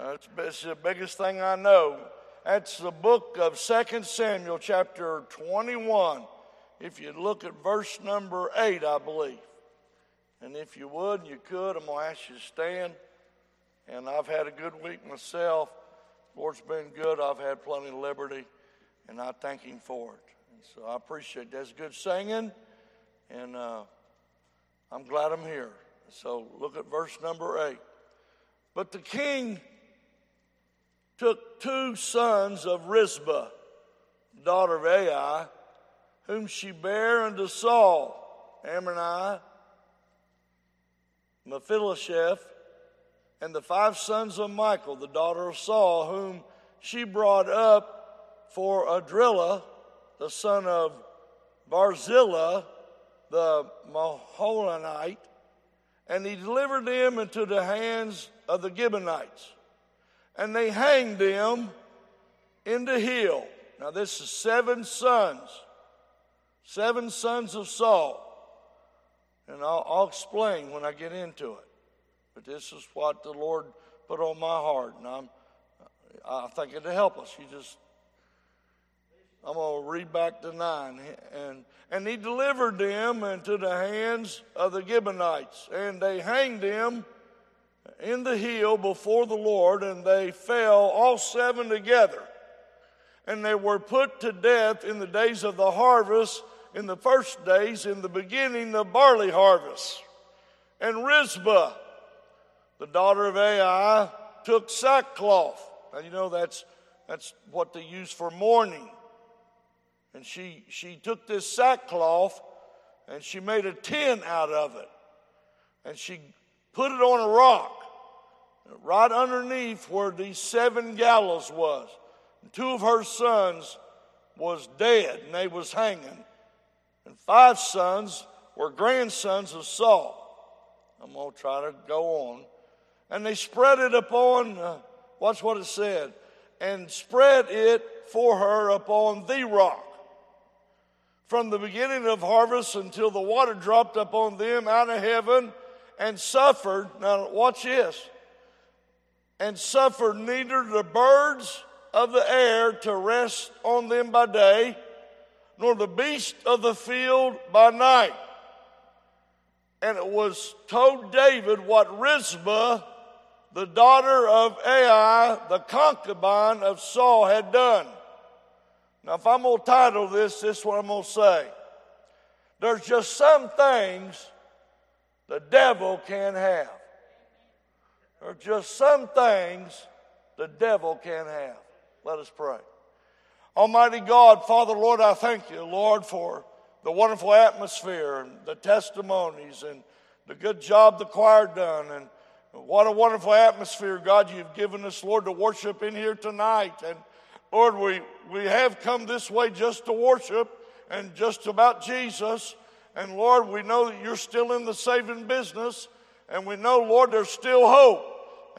It's the biggest thing I know. That's the book of 2 Samuel, chapter 21. If you look at verse number 8, I believe. And if you would, you could, I'm going to ask you to stand. And I've had a good week myself. Lord's been good. I've had plenty of liberty, and I thank Him for it. And so I appreciate that. That's good singing, and uh, I'm glad I'm here. So look at verse number 8. But the king took two sons of Rizpah, daughter of Ai, whom she bare unto Saul, Armoni, Mephibosheth, and the five sons of Michal, the daughter of Saul, whom she brought up for Adriel, the son of Barzillai, the Meholathite, and he delivered them into the hands of the Gibeonites and they hanged him in the hill. Now, this is seven sons, seven sons of Saul. And I'll, I'll, explain when I get into it. But this is what the Lord put on my heart, and I'm, I think it'll help us. You just, I'm going to read back to nine. And, and he delivered them into the hands of the Gibeonites, and they hanged him in the hill before the Lord, and they fell all seven together. And they were put to death in the days of the harvest, in the first days, in the beginning of barley harvest. And Rizpah, the daughter of Ai, took sackcloth. Now you know that's that's what they use for mourning. And she she took this sackcloth and she made a tent out of it. And she put it on a rock right underneath where these seven gallows was. And two of her sons was dead and they was hanging. And five sons were grandsons of Saul. I'm going to try to go on. And they spread it upon, uh, watch what it said, and spread it for her upon the rock. From the beginning of harvest until the water dropped upon them out of heaven and suffered. Now, watch this and suffered neither the birds of the air to rest on them by day, nor the beast of the field by night. And it was told David what Rizpah, the daughter of Ai, the concubine of Saul, had done. Now, if I'm going to title this, this is what I'm going to say. There's just some things the devil can have. Are just some things the devil can't have. Let us pray. Almighty God, Father, Lord, I thank you, Lord, for the wonderful atmosphere and the testimonies and the good job the choir done and what a wonderful atmosphere, God, you've given us, Lord, to worship in here tonight. And Lord, we, we have come this way just to worship and just about Jesus. And Lord, we know that you're still in the saving business. And we know, Lord, there's still hope.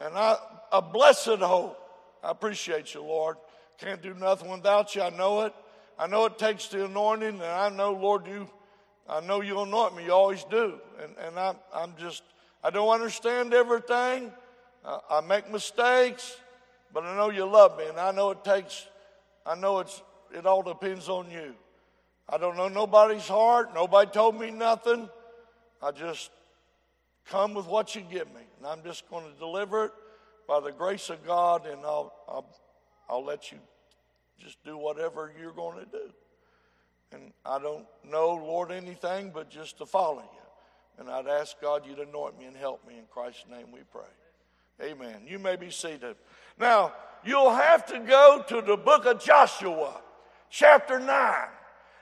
And I, a blessed hope. I appreciate you, Lord. Can't do nothing without you. I know it. I know it takes the anointing, and I know, Lord, you, I know you anoint me. You always do. And, and I, I'm just, I don't understand everything. I, I make mistakes, but I know you love me, and I know it takes, I know it's, it all depends on you. I don't know nobody's heart. Nobody told me nothing. I just come with what you give me. And I'm just going to deliver it by the grace of God, and I'll, I'll, I'll let you just do whatever you're going to do. And I don't know, Lord, anything but just to follow you. And I'd ask God you to anoint me and help me. In Christ's name we pray. Amen. You may be seated. Now, you'll have to go to the book of Joshua, chapter 9.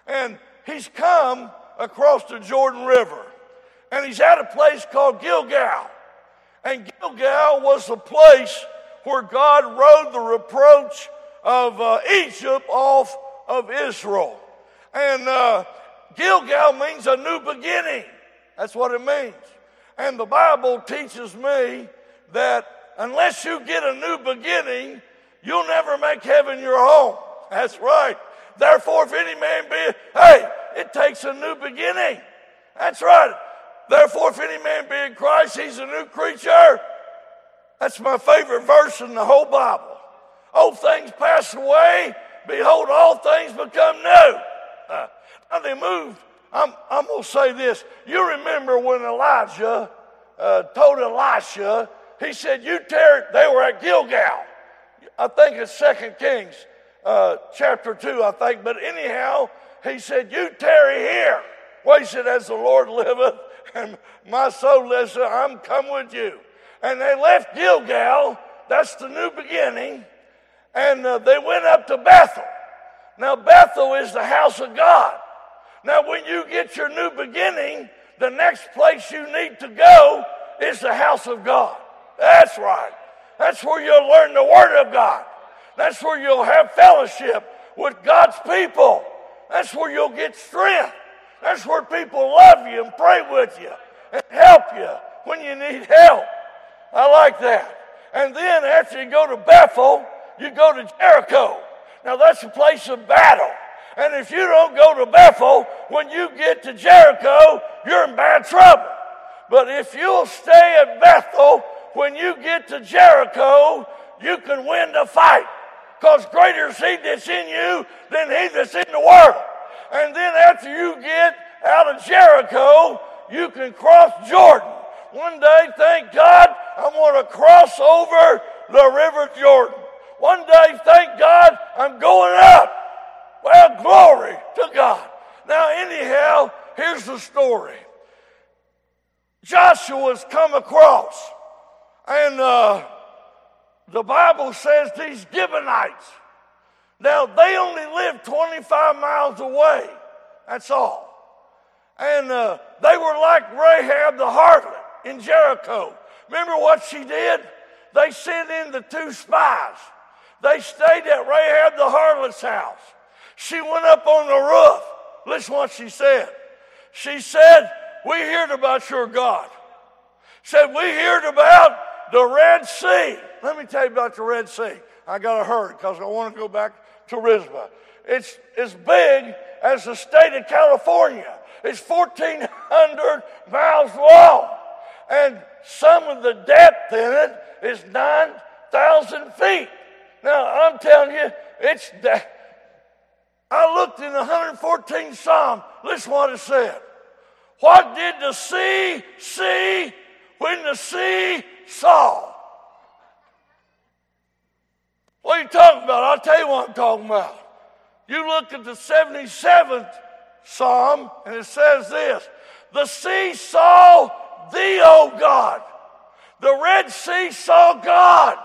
And he's come across the Jordan River and he's at a place called Gilgal. And Gilgal was the place where God rode the reproach of uh, Egypt off of Israel. And uh, Gilgal means a new beginning. That's what it means. And the Bible teaches me that unless you get a new beginning, you'll never make heaven your home. That's right. Therefore, if any man be, hey, it takes a new beginning. That's right. Therefore, if any man be in Christ, he's a new creature. That's my favorite verse in the whole Bible. Old things pass away. Behold, all things become new. Uh, now they moved. I'm, I'm going to say this. You remember when Elijah uh, told Elisha, he said, You tear. They were at Gilgal. I think it's Second Kings uh, chapter 2, I think. But anyhow, he said, You tarry here. Well, he said, As the Lord liveth and my soul lives, I'm come with you. And they left Gilgal. That's the new beginning. And uh, they went up to Bethel. Now, Bethel is the house of God. Now, when you get your new beginning, the next place you need to go is the house of God. That's right. That's where you'll learn the Word of God. That's where you'll have fellowship with God's people. That's where you'll get strength. That's where people love you and pray with you and help you when you need help. I like that. And then after you go to Bethel, you go to Jericho. Now that's a place of battle. And if you don't go to Bethel, when you get to Jericho, you're in bad trouble. But if you'll stay at Bethel, when you get to Jericho, you can win the fight. Because greater is he that's in you than he that's in the world. And then after you of Jericho, you can cross Jordan. One day, thank God, I'm going to cross over the River Jordan. One day, thank God, I'm going up. Well, glory to God. Now, anyhow, here's the story. Joshua's come across, and uh, the Bible says these Gibeonites. Now, they only live 25 miles away. That's all. And uh, they were like Rahab the harlot in Jericho. Remember what she did? They sent in the two spies. They stayed at Rahab the harlot's house. She went up on the roof. Listen what she said. She said, We heard about your God. Said, We heard about the Red Sea. Let me tell you about the Red Sea. I got to hurry because I want to go back to Rizpah. It's as big as the state of California. It's 1,400 miles long. And some of the depth in it is 9,000 feet. Now, I'm telling you, it's. I looked in the 114th Psalm. Listen what it said. What did the sea see when the sea saw? What are you talking about? I'll tell you what I'm talking about. You look at the 77th Psalm, and it says this The sea saw thee, O God. The Red Sea saw God.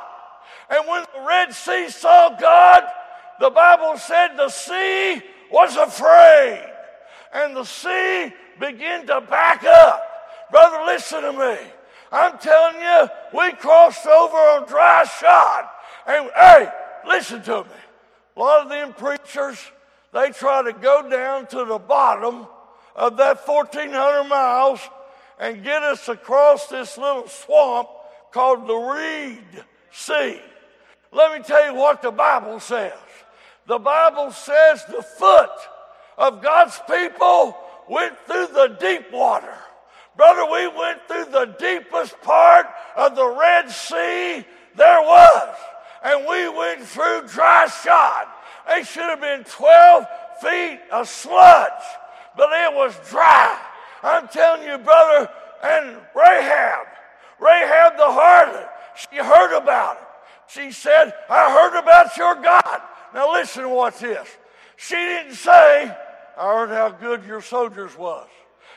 And when the Red Sea saw God, the Bible said the sea was afraid. And the sea began to back up. Brother, listen to me. I'm telling you, we crossed over on dry shod. And hey, listen to me. A lot of them preachers, they try to go down to the bottom of that 1,400 miles and get us across this little swamp called the Reed Sea. Let me tell you what the Bible says. The Bible says the foot of God's people went through the deep water. Brother, we went through the deepest part of the Red Sea there was and we went through dry shod. It should have been 12 feet of sludge, but it was dry. I'm telling you, brother, and Rahab, Rahab the harlot, she heard about it. She said, I heard about your God. Now listen to what this. She didn't say, I heard how good your soldiers was.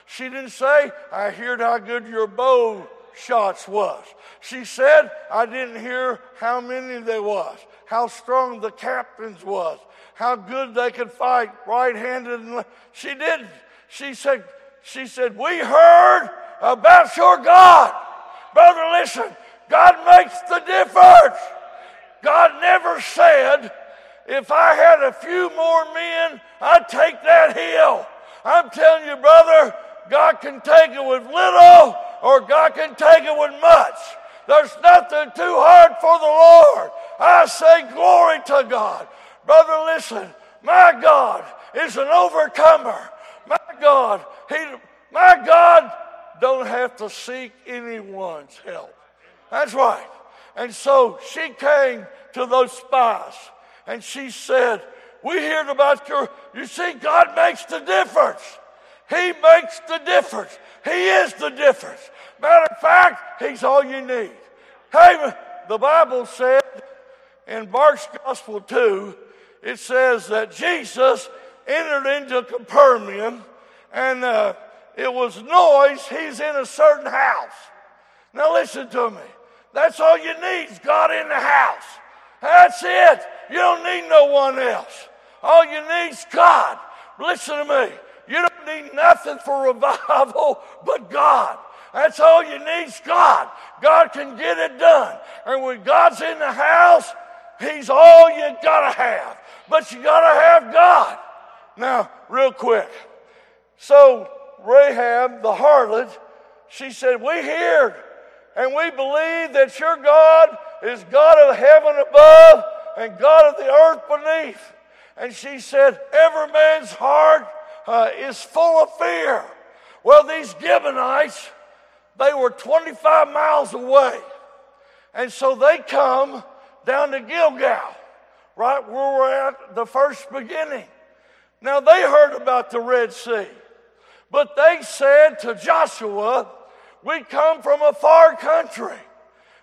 She didn't say, I heard how good your bow shots was. She said, I didn't hear how many there was, how strong the captains was, how good they could fight right-handed. And she didn't. She said, she said, we heard about your God. Brother, listen, God makes the difference. God never said, if I had a few more men, I'd take that hill. I'm telling you, brother, God can take it with little or God can take it with much. There's nothing too hard for the Lord. I say glory to God. Brother, listen. My God is an overcomer. My God, he, my God don't have to seek anyone's help. That's right. And so she came to those spies and she said, We heard about your, you see, God makes the difference. He makes the difference. He is the difference. Matter of fact, He's all you need. Hey, the Bible said in Mark's Gospel 2, it says that Jesus entered into Capernaum and uh, it was noise. He's in a certain house. Now listen to me. That's all you need is God in the house. That's it. You don't need no one else. All you need is God. Listen to me. You don't need nothing for revival but God. That's all you need is God. God can get it done. And when God's in the house, He's all you gotta have. But you gotta have God. Now, real quick. So, Rahab, the harlot, she said, We hear and we believe that your God is God of heaven above and God of the earth beneath. And she said, Every man's heart uh, is full of fear. Well, these Gibeonites, they were 25 miles away. And so they come down to Gilgal, right where we're at the first beginning. Now they heard about the Red Sea, but they said to Joshua, We come from a far country.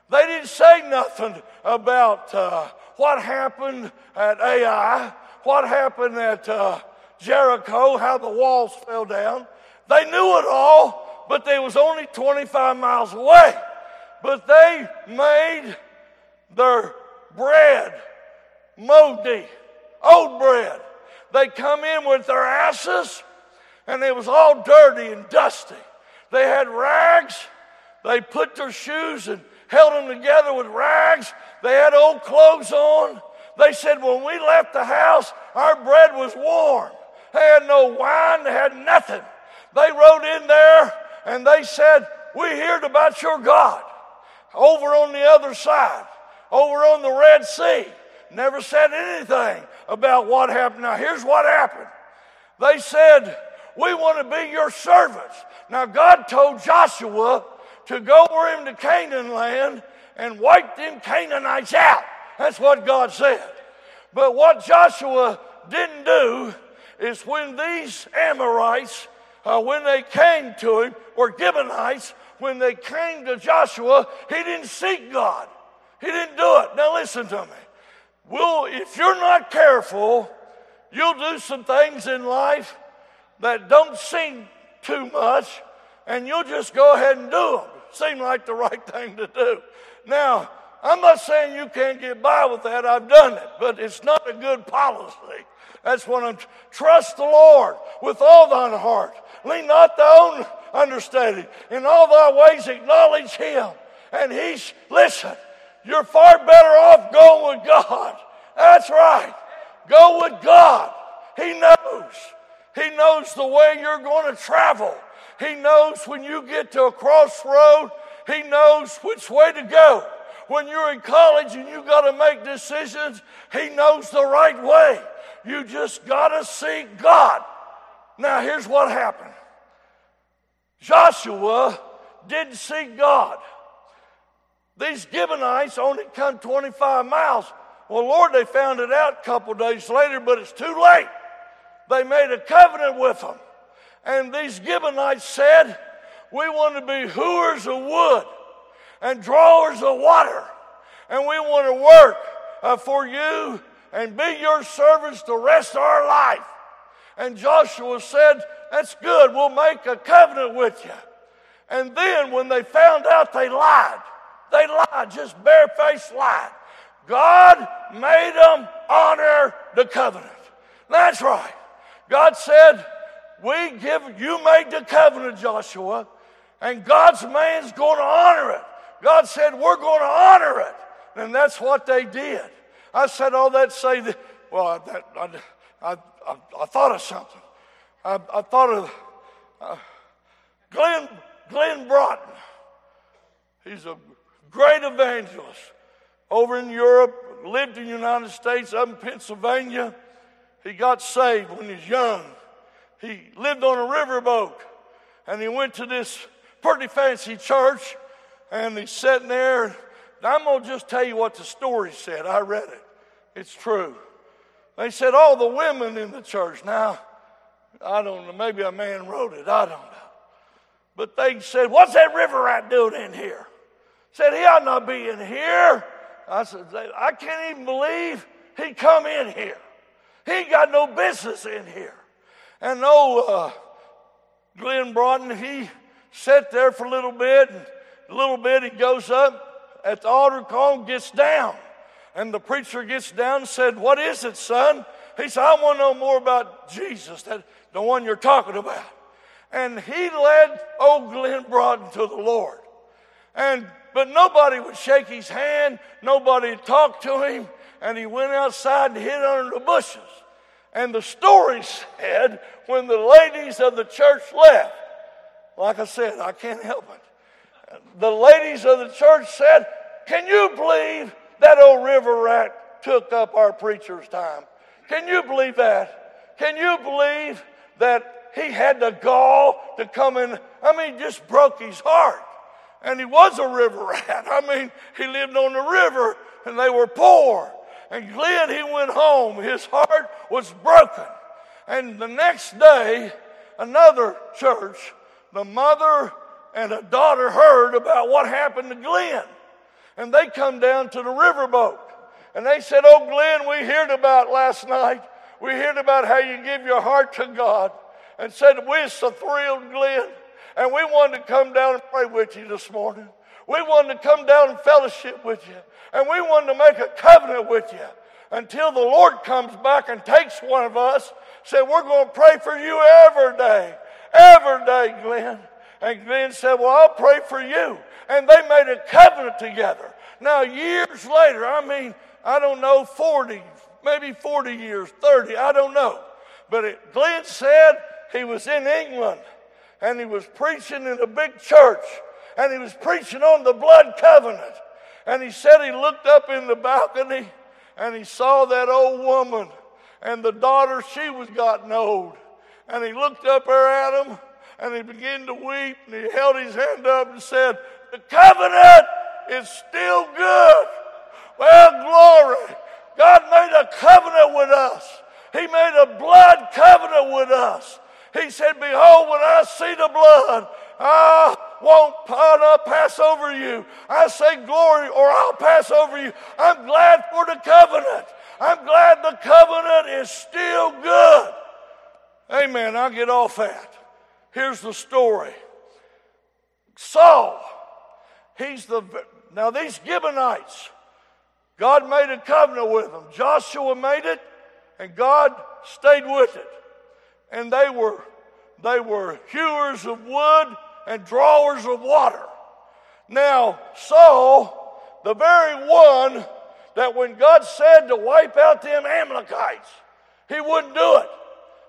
They didn't say nothing about uh, what happened at Ai, what happened at uh, Jericho, how the walls fell down. They knew it all, but they was only 25 miles away. But they made their bread moldy, old bread. They come in with their asses, and it was all dirty and dusty. They had rags. They put their shoes and held them together with rags. They had old clothes on. They said, when we left the house, our bread was warm. They had no wine, they had nothing. They rode in there and they said, We heard about your God over on the other side, over on the Red Sea. Never said anything about what happened. Now, here's what happened. They said, We want to be your servants. Now, God told Joshua to go over him to Canaan land and wipe them Canaanites out. That's what God said. But what Joshua didn't do is when these Amorites, uh, when they came to him, or Gibeonites, when they came to Joshua, he didn't seek God. He didn't do it. Now listen to me. Well, if you're not careful, you'll do some things in life that don't seem too much, and you'll just go ahead and do them. Seem like the right thing to do. Now, I'm not saying you can't get by with that. I've done it, but it's not a good policy. That's what I'm. Trust the Lord with all thine heart. Lean not thy own understanding. In all thy ways acknowledge Him, and He's listen. You're far better off going with God. That's right. Go with God. He knows. He knows the way you're going to travel. He knows when you get to a crossroad. He knows which way to go. When you're in college and you've got to make decisions, He knows the right way. You just got to seek God. Now, here's what happened Joshua didn't seek God. These Gibeonites only come 25 miles. Well, Lord, they found it out a couple days later, but it's too late. They made a covenant with them. And these Gibeonites said, We want to be hewers of wood and drawers of water. And we want to work uh, for you and be your servants the rest of our life. And Joshua said, That's good. We'll make a covenant with you. And then when they found out they lied, they lied, just barefaced lied. God made them honor the covenant. That's right. God said, We give, you made the covenant, Joshua, and God's man's going to honor it. God said, We're going to honor it. And that's what they did. I said all that say well, that, I, I, I, I, thought of something. I, thought of uh, Glenn, Glenn Broughton. He's a great evangelist over in Europe, lived in the United States, up in Pennsylvania. He got saved when he was young. He lived on a riverboat and he went to this pretty fancy church and he's sitting there I'm going to just tell you what the story said. I read it, it's true. They said all the women in the church. Now, I don't know, maybe a man wrote it, I don't know. But they said, What's that river rat doing in here? Said, He ought not be in here. I said, I can't even believe he come in here. He got no business in here. And no, uh, Glenn Broughton, he sat there for a little bit, and a little bit he goes up at the altar call and gets down. And the preacher gets down and said, What is it, son? He said, I want to know more about Jesus, that, the one you're talking about. And he led old Glenn Broughton to the Lord. And but nobody would shake his hand, nobody talked to him, and he went outside and hid under the bushes. And the story said when the ladies of the church left, like I said, I can't help it. The ladies of the church said, Can you believe that old river rat took up our preacher's time? Can you believe that? Can you believe that he had the gall to come in? I mean, just broke his heart. And he was a river rat. I mean, he lived on the river and they were poor. And Glenn, he went home. His heart was broken. And the next day, another church, the mother and a daughter heard about what happened to Glenn. And they come down to the riverboat. And they said, Oh, Glenn, we heard about last night. We heard about how you give your heart to God. And said, We're so thrilled, Glenn. And we wanted to come down and pray with you this morning. We wanted to come down and fellowship with you. And we wanted to make a covenant with you until the Lord comes back and takes one of us. Said, We're going to pray for you every day. Every day, Glenn. And Glenn said, Well, I'll pray for you. And they made a covenant together. Now, years later, I mean, I don't know, 40, maybe 40 years, 30, I don't know. But it, Glenn said he was in England and he was preaching in a big church and he was preaching on the blood covenant. And he said he looked up in the balcony and he saw that old woman and the daughter, she was gotten old. And he looked up there at him and he began to weep and he held his hand up and said, The covenant is still good. Well, glory. God made a covenant with us. He made a blood covenant with us. He said, Behold, when I see the blood, I won't pass over you. I say glory, or I'll pass over you. I'm glad for the covenant. I'm glad the covenant is still good. Amen. I'll get off that. Here's the story. Saul, he's the now these Gibeonites, God made a covenant with them. Joshua made it, and God stayed with it and they were, they were hewers of wood and drawers of water. Now, Saul, the very one that when God said to wipe out them Amalekites, he wouldn't do it.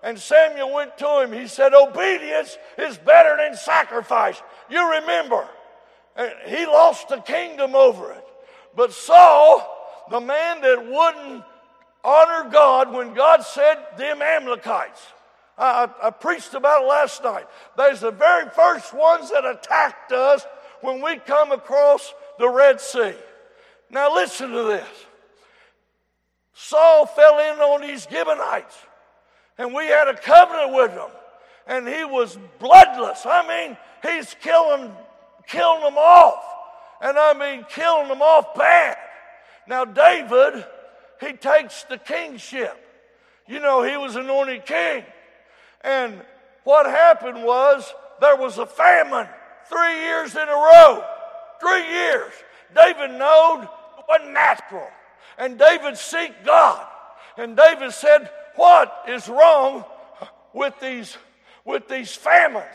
And Samuel went to him. He said, Obedience is better than sacrifice. You remember, he lost the kingdom over it. But Saul, the man that wouldn't honor God when God said, Them Amalekites, I, I, preached about it last night. There's the very first ones that attacked us when we come across the Red Sea. Now listen to this. Saul fell in on these Gibeonites, and we had a covenant with them, and he was bloodless. I mean, he's killing, killing them off, and I mean killing them off bad. Now David, he takes the kingship. You know, he was anointed king. And what happened was there was a famine three years in a row. Three years. David knowed it wasn't natural. And David seek God. And David said, What is wrong with these, with these famines?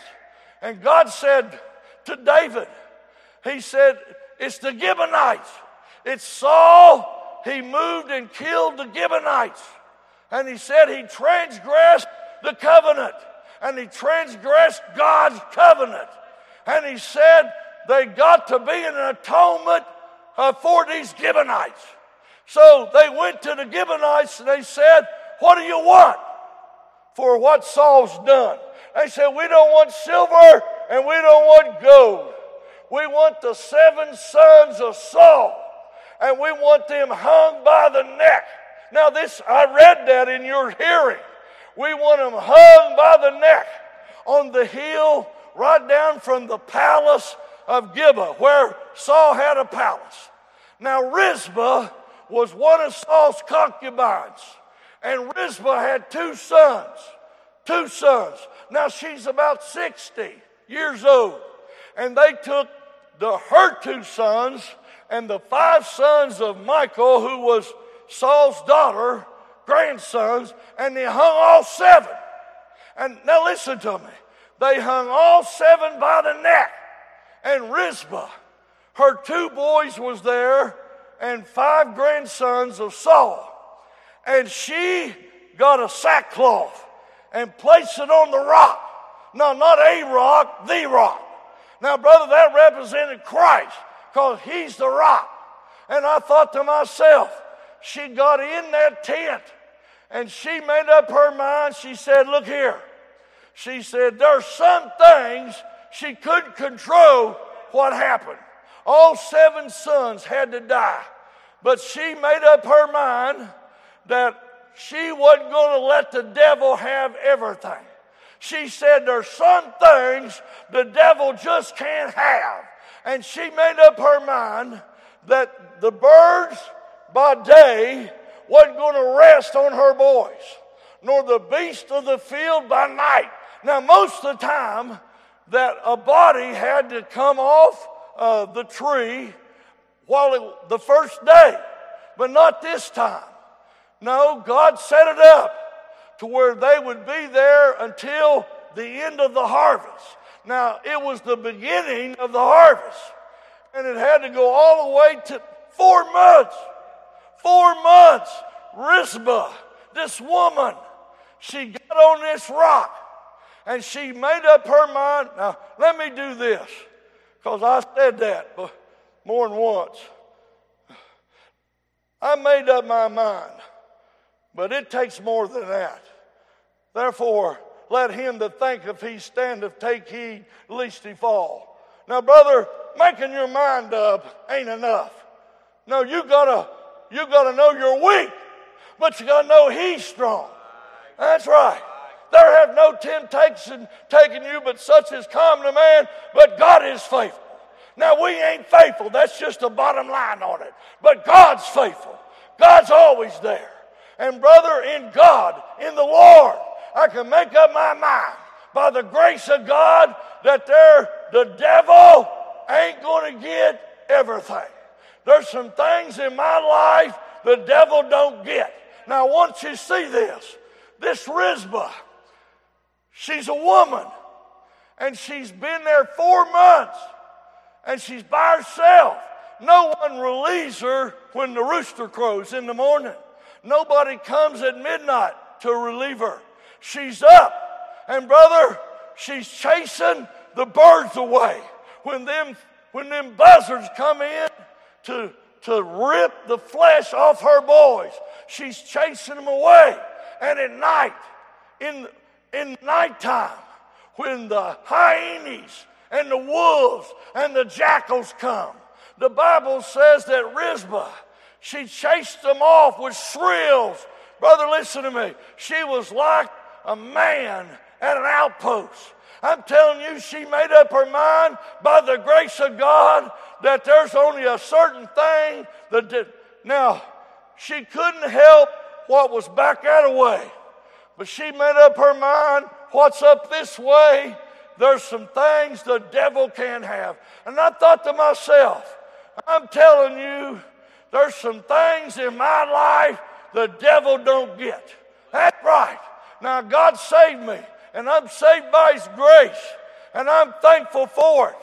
And God said to David, He said, It's the Gibeonites. It's Saul. He moved and killed the Gibeonites. And he said he transgressed the covenant and he transgressed God's covenant. And he said they got to be an atonement uh, for these Gibeonites. So they went to the Gibeonites and they said, What do you want for what Saul's done? They said, We don't want silver and we don't want gold. We want the seven sons of Saul and we want them hung by the neck. Now, this, I read that in your hearing. We want them hung by the neck on the hill right down from the palace of Gibeah, where Saul had a palace. Now, Rizpah was one of Saul's concubines, and Rizpah had two sons. Two sons. Now, she's about 60 years old, and they took the, her two sons and the five sons of Michal, who was Saul's daughter, grandsons, and they hung all seven. And now listen to me. They hung all seven by the neck. And Rizpah, her two boys was there, and five grandsons of Saul. And she got a sackcloth and placed it on the rock. No, not a rock, the rock. Now, brother, that represented Christ because he's the rock. And I thought to myself, she got in that tent and she made up her mind. She said, Look here. She said, There's some things she couldn't control what happened. All seven sons had to die. But she made up her mind that she wasn't going to let the devil have everything. She said, There's some things the devil just can't have. And she made up her mind that the birds by day wasn't going to rest on her boys, nor the beast of the field by night. Now, most of the time, that a body had to come off uh, the tree while it, the first day, but not this time. No, God set it up to where they would be there until the end of the harvest. Now, it was the beginning of the harvest, and it had to go all the way to four months. Four months. Rizpah, this woman, she got on this rock and she made up her mind. Now, let me do this because I said that more than once. I made up my mind, but it takes more than that. Therefore, let him that thinketh he standeth take heed lest he fall. Now, brother, making your mind up ain't enough. No, you gotta you gotta know you're weak, but you gotta know he's strong. That's right. There have no temptation taken you, but such as common to man, but God is faithful. Now we ain't faithful. That's just the bottom line on it. But God's faithful. God's always there. And brother, in God, in the Lord, I can make up my mind by the grace of God that there the devil ain't going to get everything. There's some things in my life the devil don't get. Now, once you see this, this Rizpah, she's a woman, and she's been there four months, and she's by herself. No one relieves her when the rooster crows in the morning. Nobody comes at midnight to relieve her. She's up. And brother, she's chasing the birds away. When them, when them buzzards come in to, to rip the flesh off her boys, she's chasing them away. And at night, in, in nighttime, when the hyenas and the wolves and the jackals come, the Bible says that Rizpah, she chased them off with shrills. Brother, listen to me. She was like a man at an outpost. I'm telling you, she made up her mind by the grace of God that there's only a certain thing that did. Now, she couldn't help what was back that way, but she made up her mind what's up this way. There's some things the devil can't have. And I thought to myself, I'm telling you, there's some things in my life the devil don't get. That's right. Now, God saved me, and I'm saved by His grace, and I'm thankful for it.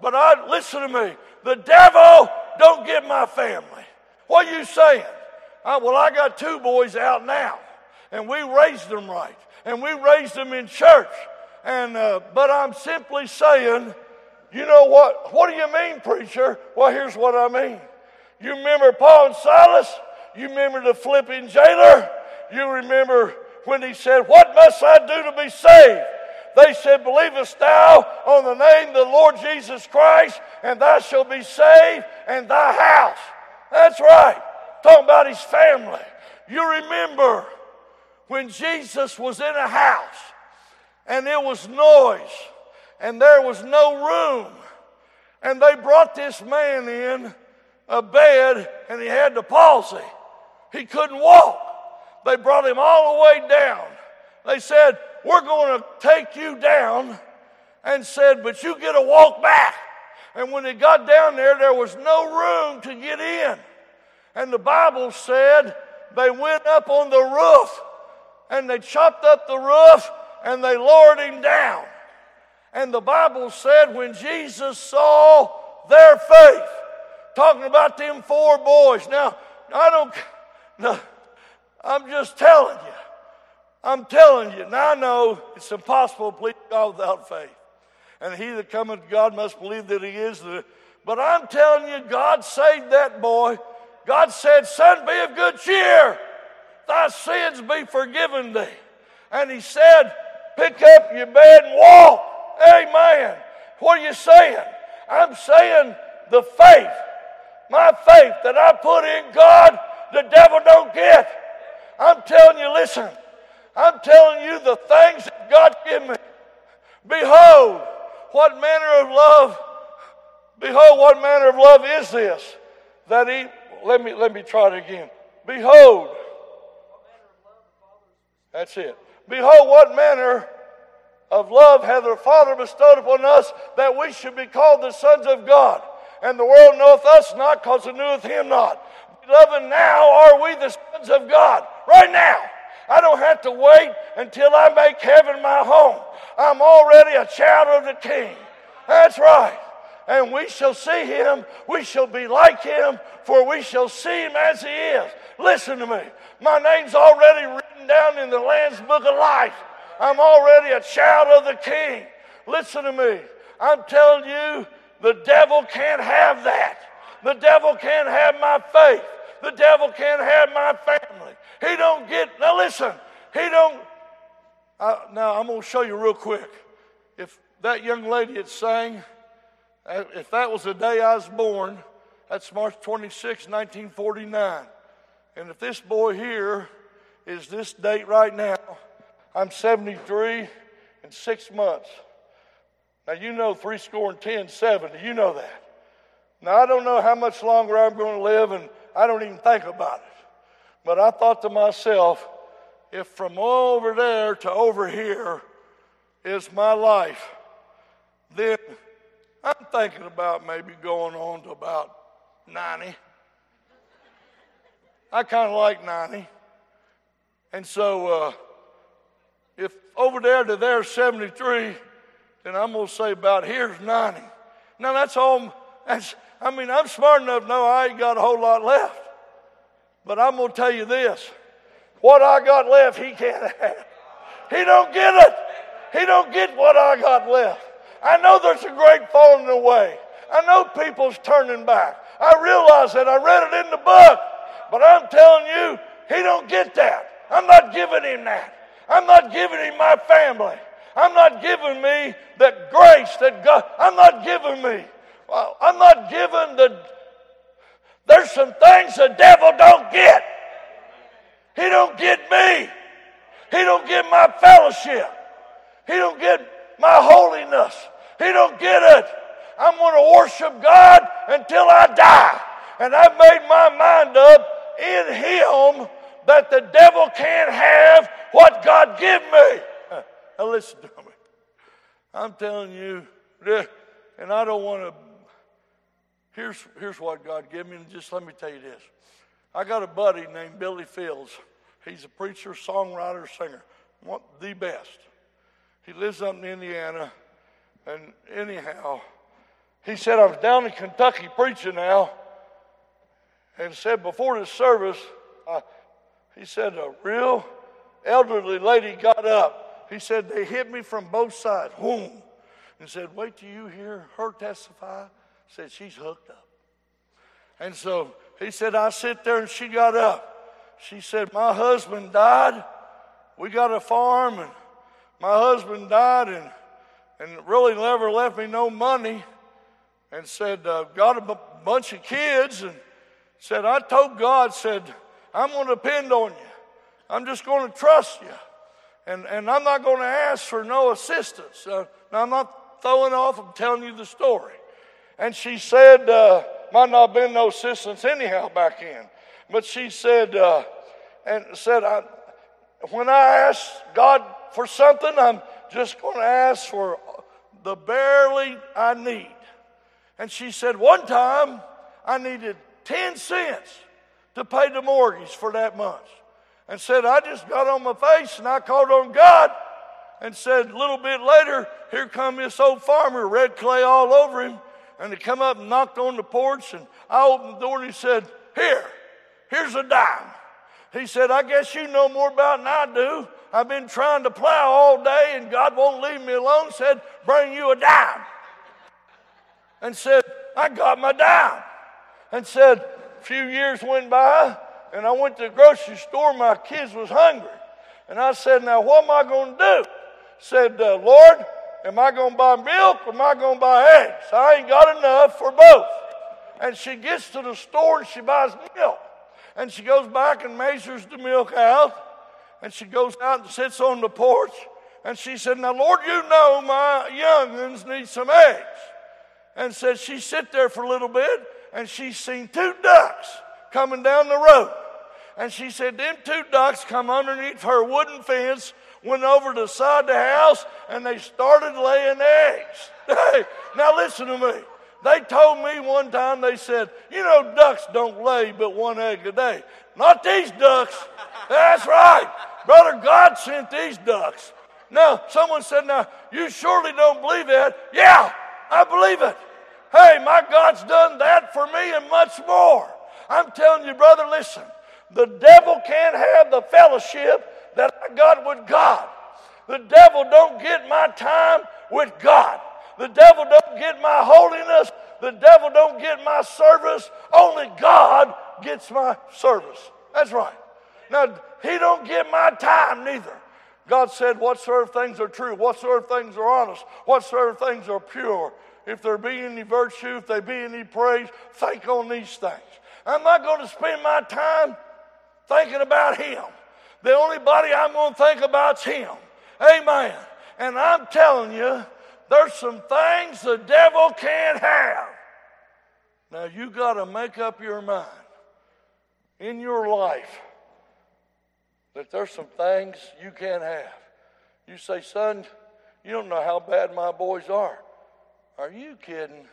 But I listen to me. The devil don't get my family. What are you saying? I, well, I got two boys out now, and we raised them right, and we raised them in church. And uh, but I'm simply saying, you know what? What do you mean, preacher? Well, here's what I mean. You remember Paul and Silas? You remember the Philippian jailer? You remember when he said, What must I do to be saved? They said, Believest thou on the name of the Lord Jesus Christ, and thou shalt be saved, and thy house. That's right. Talking about his family. You remember when Jesus was in a house and there was noise and there was no room and they brought this man in a bed and he had the palsy. He couldn't walk. They brought him all the way down. They said, We're going to take you down, and said, But you get a walk back. And when they got down there, there was no room to get in. And the Bible said they went up on the roof and they chopped up the roof and they lowered him down. And the Bible said when Jesus saw their faith, talking about them four boys. Now, I don't, no, I'm just telling you. I'm telling you. Now I know it's impossible to please God without faith. And he that cometh to God must believe that he is. The, but I'm telling you, God saved that boy. God said, Son, be of good cheer. Thy sins be forgiven thee. And he said, Pick up your bed and walk. Amen. What are you saying? I'm saying the faith, my faith that I put in God, the devil don't get. I'm telling you, listen, I'm telling you the things that God give me. Behold, what manner of love, behold, what manner of love is this? That he, let me, let me try it again. Behold, that's it. Behold, what manner of love hath the Father bestowed upon us that we should be called the sons of God. And the world knoweth us not because it knoweth him not. Beloved, now are we the sons of God. Right now. I don't have to wait until I make heaven my home. I'm already a child of the King. That's right. And we shall see him, we shall be like him, for we shall see him as he is. Listen to me. My name's already written down in the Lamb's book of life. I'm already a child of the King. Listen to me. I'm telling you, the devil can't have that. The devil can't have my faith. The devil can't have my family. He don't get, now listen, he don't, uh, now I'm going to show you real quick. If that young lady had sang, uh, if that was the day I was born, that's March 26, 1949. And if this boy here is this date right now, I'm 73 and six months. Now, you know three score and ten, seventy. You know that. Now, I don't know how much longer I'm going to live, and I don't even think about it. But I thought to myself, if from over there to over here is my life, then I'm thinking about maybe going on to about 90. I kind of like 90. And so, uh, if over there to there's 73, then I'm going to say about here's 90. Now, that's all, that's, I mean, I'm smart enough to know I ain't got a whole lot left. But I'm going to tell you this what I got left, he can't have. He don't get it. He don't get what I got left. I know there's a great falling away. I know people's turning back. I realize that. I read it in the book. But I'm telling you, he don't get that. I'm not giving him that. I'm not giving him my family. I'm not giving me that grace that God, I'm not giving me. I'm not giving the, there's some things the devil don't get. He don't get me. He don't get my fellowship. He don't get my holiness. He don't get it. I'm going to worship God until I die. And I've made my mind up in Him that the devil can't have what God give me. Now listen to me. I'm telling you, and I don't want to. Here's, here's what God gave me, and just let me tell you this. I got a buddy named Billy Fields. He's a preacher, songwriter, singer, the best. He lives up in Indiana, and anyhow, he said, I was down in Kentucky preaching now, and said before the service, uh, he said, a real elderly lady got up. He said, they hit me from both sides. Whoom. And said, wait till you hear her testify. Said, she's hooked up. And so he said, I sit there and she got up. She said, my husband died. We got a farm and my husband died and, and really never left me no money and said, uh, got a b- bunch of kids and said, I told God, said, I'm going to depend on you. I'm just going to trust you. And, and I'm not going to ask for no assistance. Uh, now, I'm not throwing off, I'm telling you the story. And she said, uh, might not have been no assistance anyhow back in. But she said, uh, and said, I, when I ask God for something, I'm just going to ask for the barely I need. And she said, one time I needed 10 cents to pay the mortgage for that month. And said, I just got on my face and I called on God and said, a little bit later, here come this old farmer, red clay all over him. And he come up and knocked on the porch and I opened the door and he said, here, here's a dime. He said, I guess you know more about than I do. I've been trying to plow all day and God won't leave me alone. Said, bring you a dime. And said, I got my dime. And said, a few years went by and I went to the grocery store. My kids was hungry. And I said, now what am I going to do? Said, uh, Lord, am I going to buy milk or am I going to buy eggs? I ain't got enough for both. And she gets to the store and she buys milk. And she goes back and measures the milk out. And she goes out and sits on the porch. And she said, Now, Lord, you know my young'uns need some eggs. And said she sit there for a little bit and she seen two ducks coming down the road. And she said, Them two ducks come underneath her wooden fence, went over to the side of the house, and they started laying eggs. Hey, now listen to me. They told me one time, they said, you know, ducks don't lay but one egg a day. Not these ducks. That's right. Brother, God sent these ducks. Now, someone said, now, you surely don't believe that. Yeah, I believe it. Hey, my God's done that for me and much more. I'm telling you, brother, listen. The devil can't have the fellowship that I got with God. The devil don't get my time with God. The devil don't get my holiness. The devil don't get my service. Only God gets my service. That's right. Now, he don't get my time neither. God said, whatsoever things are true, whatsoever things are honest, whatsoever things are pure, if there be any virtue, if there be any praise, think on these things. I'm not going to spend my time thinking about him. The only body I'm going to think about is him. Amen. And I'm telling you, there's some things the devil can't have. Now you got to make up your mind in your life that there's some things you can't have. You say, son, you don't know how bad my boys are. Are you kidding?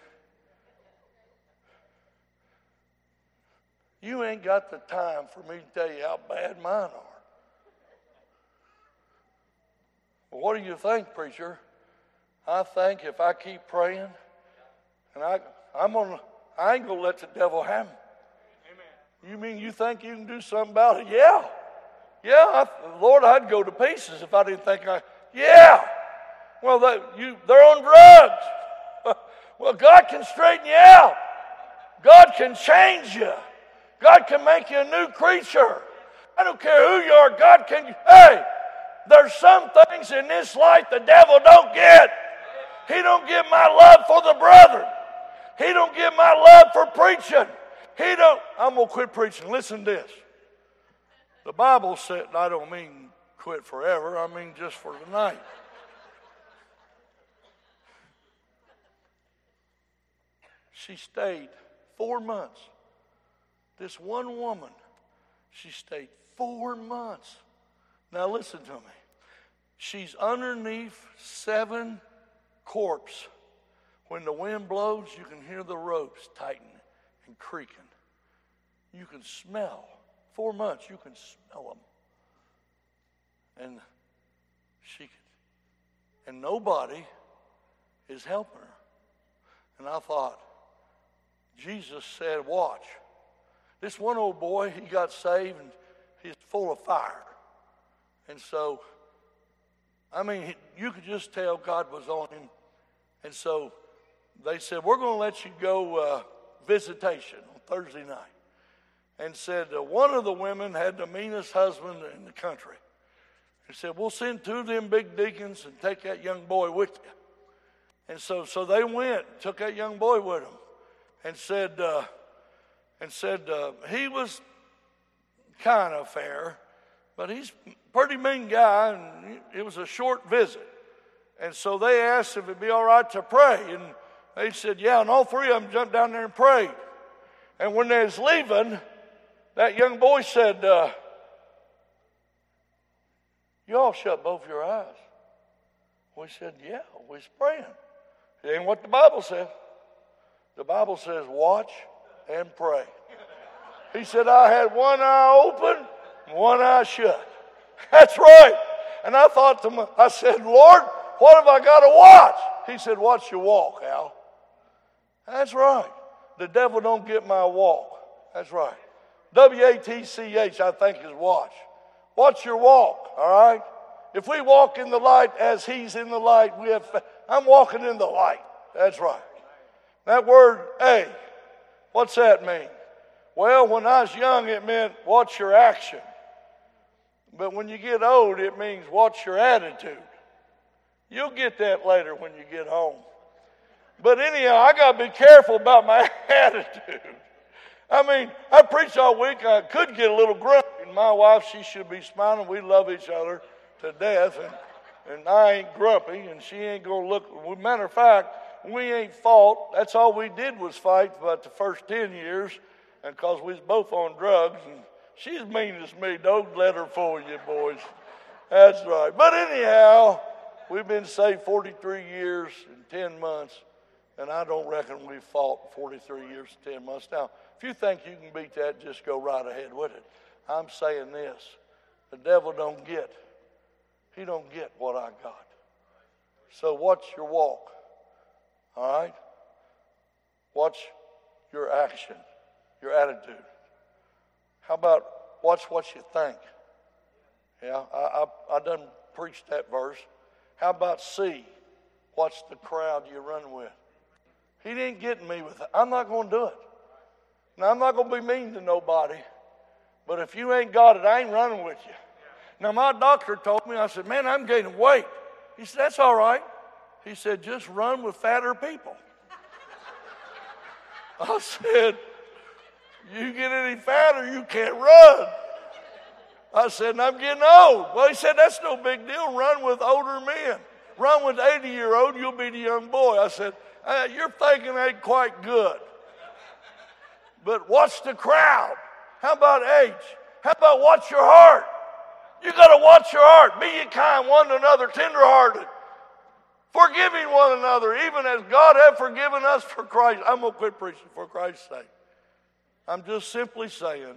You ain't got the time for me to tell you how bad mine are. Well, what do you think, preacher? I think if I keep praying, and I, I'm gonna, I ain't gonna let the devil have me. Amen. You mean you think you can do something about it? Yeah, yeah. I, Lord, I'd go to pieces if I didn't think I. Yeah. Well, they, you, they're on drugs. well, God can straighten you out. God can change you. God can make you a new creature. I don't care who you are. God can. Hey, there's some things in this life the devil don't get. He don't get my love for the brother. He don't get my love for preaching. He don't. I'm gonna quit preaching. Listen to this. The Bible said, I don't mean quit forever. I mean just for tonight. She stayed four months. This one woman, she stayed four months. Now listen to me. She's underneath seven corpse. When the wind blows, you can hear the ropes tightening and creaking. You can smell. Four months, you can smell them. And she and nobody is helping her. And I thought, Jesus said, watch. This one old boy, he got saved and he's full of fire. And so I mean, you could just tell God was on him. And so they said, We're going to let you go uh, visitation on Thursday night. And said, uh, One of the women had the meanest husband in the country. And said, We'll send two of them big deacons and take that young boy with you. And so, so they went, took that young boy with them, and said, uh, and said uh, he was kind of fair, but he's a pretty mean guy, and it was a short visit. And so they asked if it'd be all right to pray, and they said, Yeah, and all three of them jumped down there and prayed. And when they was leaving, that young boy said, uh, You all shut both your eyes. We said, Yeah, we was praying. It ain't what the Bible says. The Bible says, Watch and pray. He said, I had one eye open, one eye shut. That's right. And I thought to myself, I said, Lord, what have I got to watch? He said, Watch your walk, Al. That's right. The devil don't get my walk. That's right. W A T C H, I think, is watch. Watch your walk, all right? If we walk in the light as he's in the light, we have. I'm walking in the light. That's right. That word A, what's that mean? Well, when I was young, it meant watch your action. But when you get old, it means what's your attitude. You'll get that later when you get home. But anyhow, I got to be careful about my attitude. I mean, I preached all week. I could get a little grumpy. And my wife, she should be smiling. We love each other to death. And, and I ain't grumpy, and she ain't going to look. Matter of fact, we ain't fought. That's all we did was fight about the first 10 years, and because we was both on drugs. And she's mean as me. Don't let her fool you, boys. That's right. But anyhow, we've been saved 43 years and 10 months. And I don't reckon we've fought 43 years and 10 months. Now, if you think you can beat that, just go right ahead with it. I'm saying this the devil don't get, he don't get what I got. So watch your walk. All right? Watch your action, your attitude. How about watch what you think? Yeah, I, I, I done preached that verse. How about see? Watch the crowd you run with. He didn't get me with it. I'm not going to do it. Now, I'm not going to be mean to nobody, but if you ain't got it, I ain't running with you. Now, my doctor told me, I said, man, I'm gaining weight. He said, that's all right. He said, just run with fatter people. I said, you get any fatter, you can't run. I said, I'm getting old. Well, he said, that's no big deal. Run with older men. Run with 80 year old, you'll be the young boy. I said, uh, your thinking ain't quite good. But watch the crowd. How about age? How about watch your heart? You got to watch your heart. Be ye kind one to another, tenderhearted, forgiving one another, even as God hath forgiven us for Christ. I'm going to quit preaching for Christ's sake. I'm just simply saying,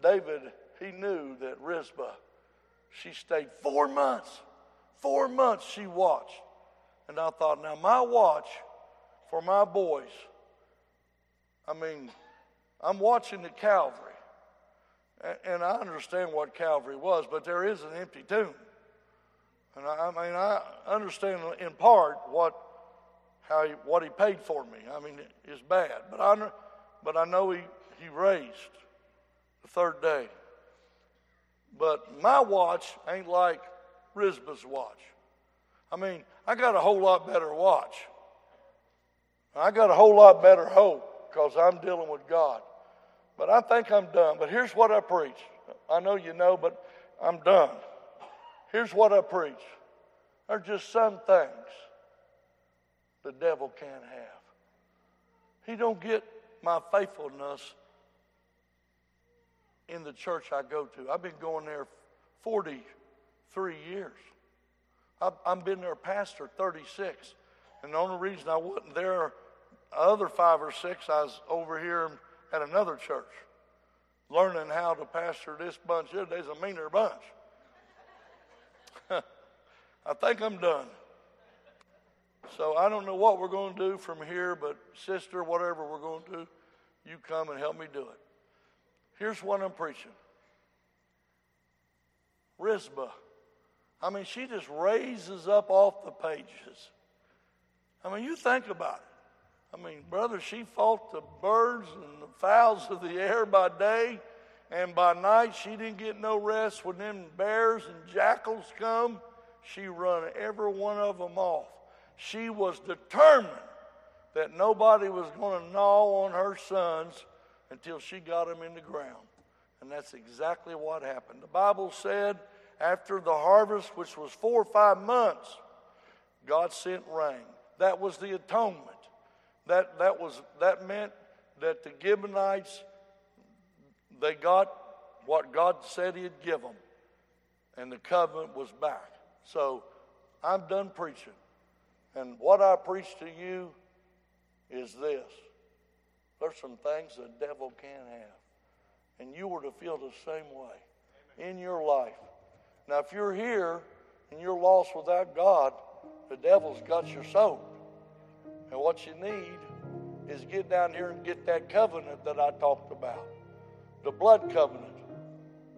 David, he knew that Rizpah, she stayed four months. Four months she watched. And I thought, now my watch for my boys, I mean, I'm watching the Calvary. And I understand what Calvary was, but there is an empty tomb. And I, I mean, I understand in part what, how he, what he paid for me. I mean, it's bad. But I, but I know he, he raised the third day. But my watch ain't like Rizpah's watch. I mean, I got a whole lot better watch. I got a whole lot better hope because I'm dealing with God. But I think I'm done. But here's what I preach. I know you know, but I'm done. Here's what I preach. There's just some things the devil can't have. He don't get my faithfulness in the church I go to. I've been going there 43 years. I've, I've been their pastor 36. And the only reason I wasn't there other five or six, I was over here at another church learning how to pastor this bunch. There's a meaner bunch. I think I'm done. So I don't know what we're going to do from here, but sister, whatever we're going to do, you come and help me do it. Here's what I'm preaching Rizpah I mean, she just raises up off the pages. I mean, you think about it. I mean, brother, she fought the birds and the fowls of the air by day, and by night she didn't get no rest. When them bears and jackals come, she run every one of them off. She was determined that nobody was going to gnaw on her sons until she got them in the ground. And that's exactly what happened. The Bible said after the harvest, which was four or five months, God sent rain. That was the atonement. That, that, was, that meant that the Gibeonites, they got what God said He'd give them, and the covenant was back. So I'm done preaching. And what I preach to you is this there's some things the devil can't have. And you were to feel the same way in your life. Now, if you're here and you're lost without God, the devil's got your soul. And what you need is get down here and get that covenant that I talked about the blood covenant.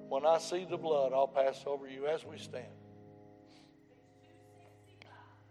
When I see the blood, I'll pass over you as we stand.